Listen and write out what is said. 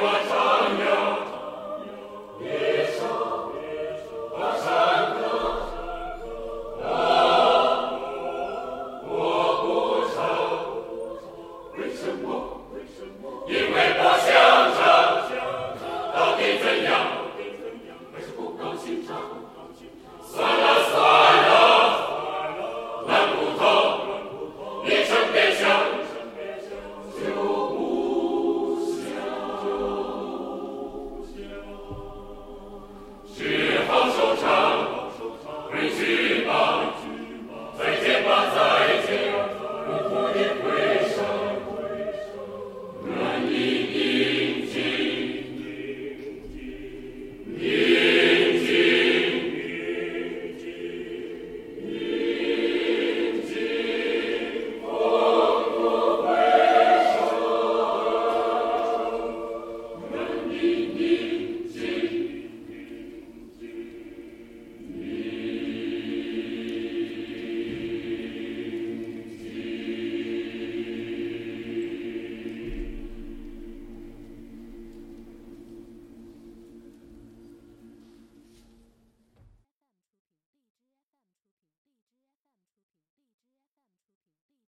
was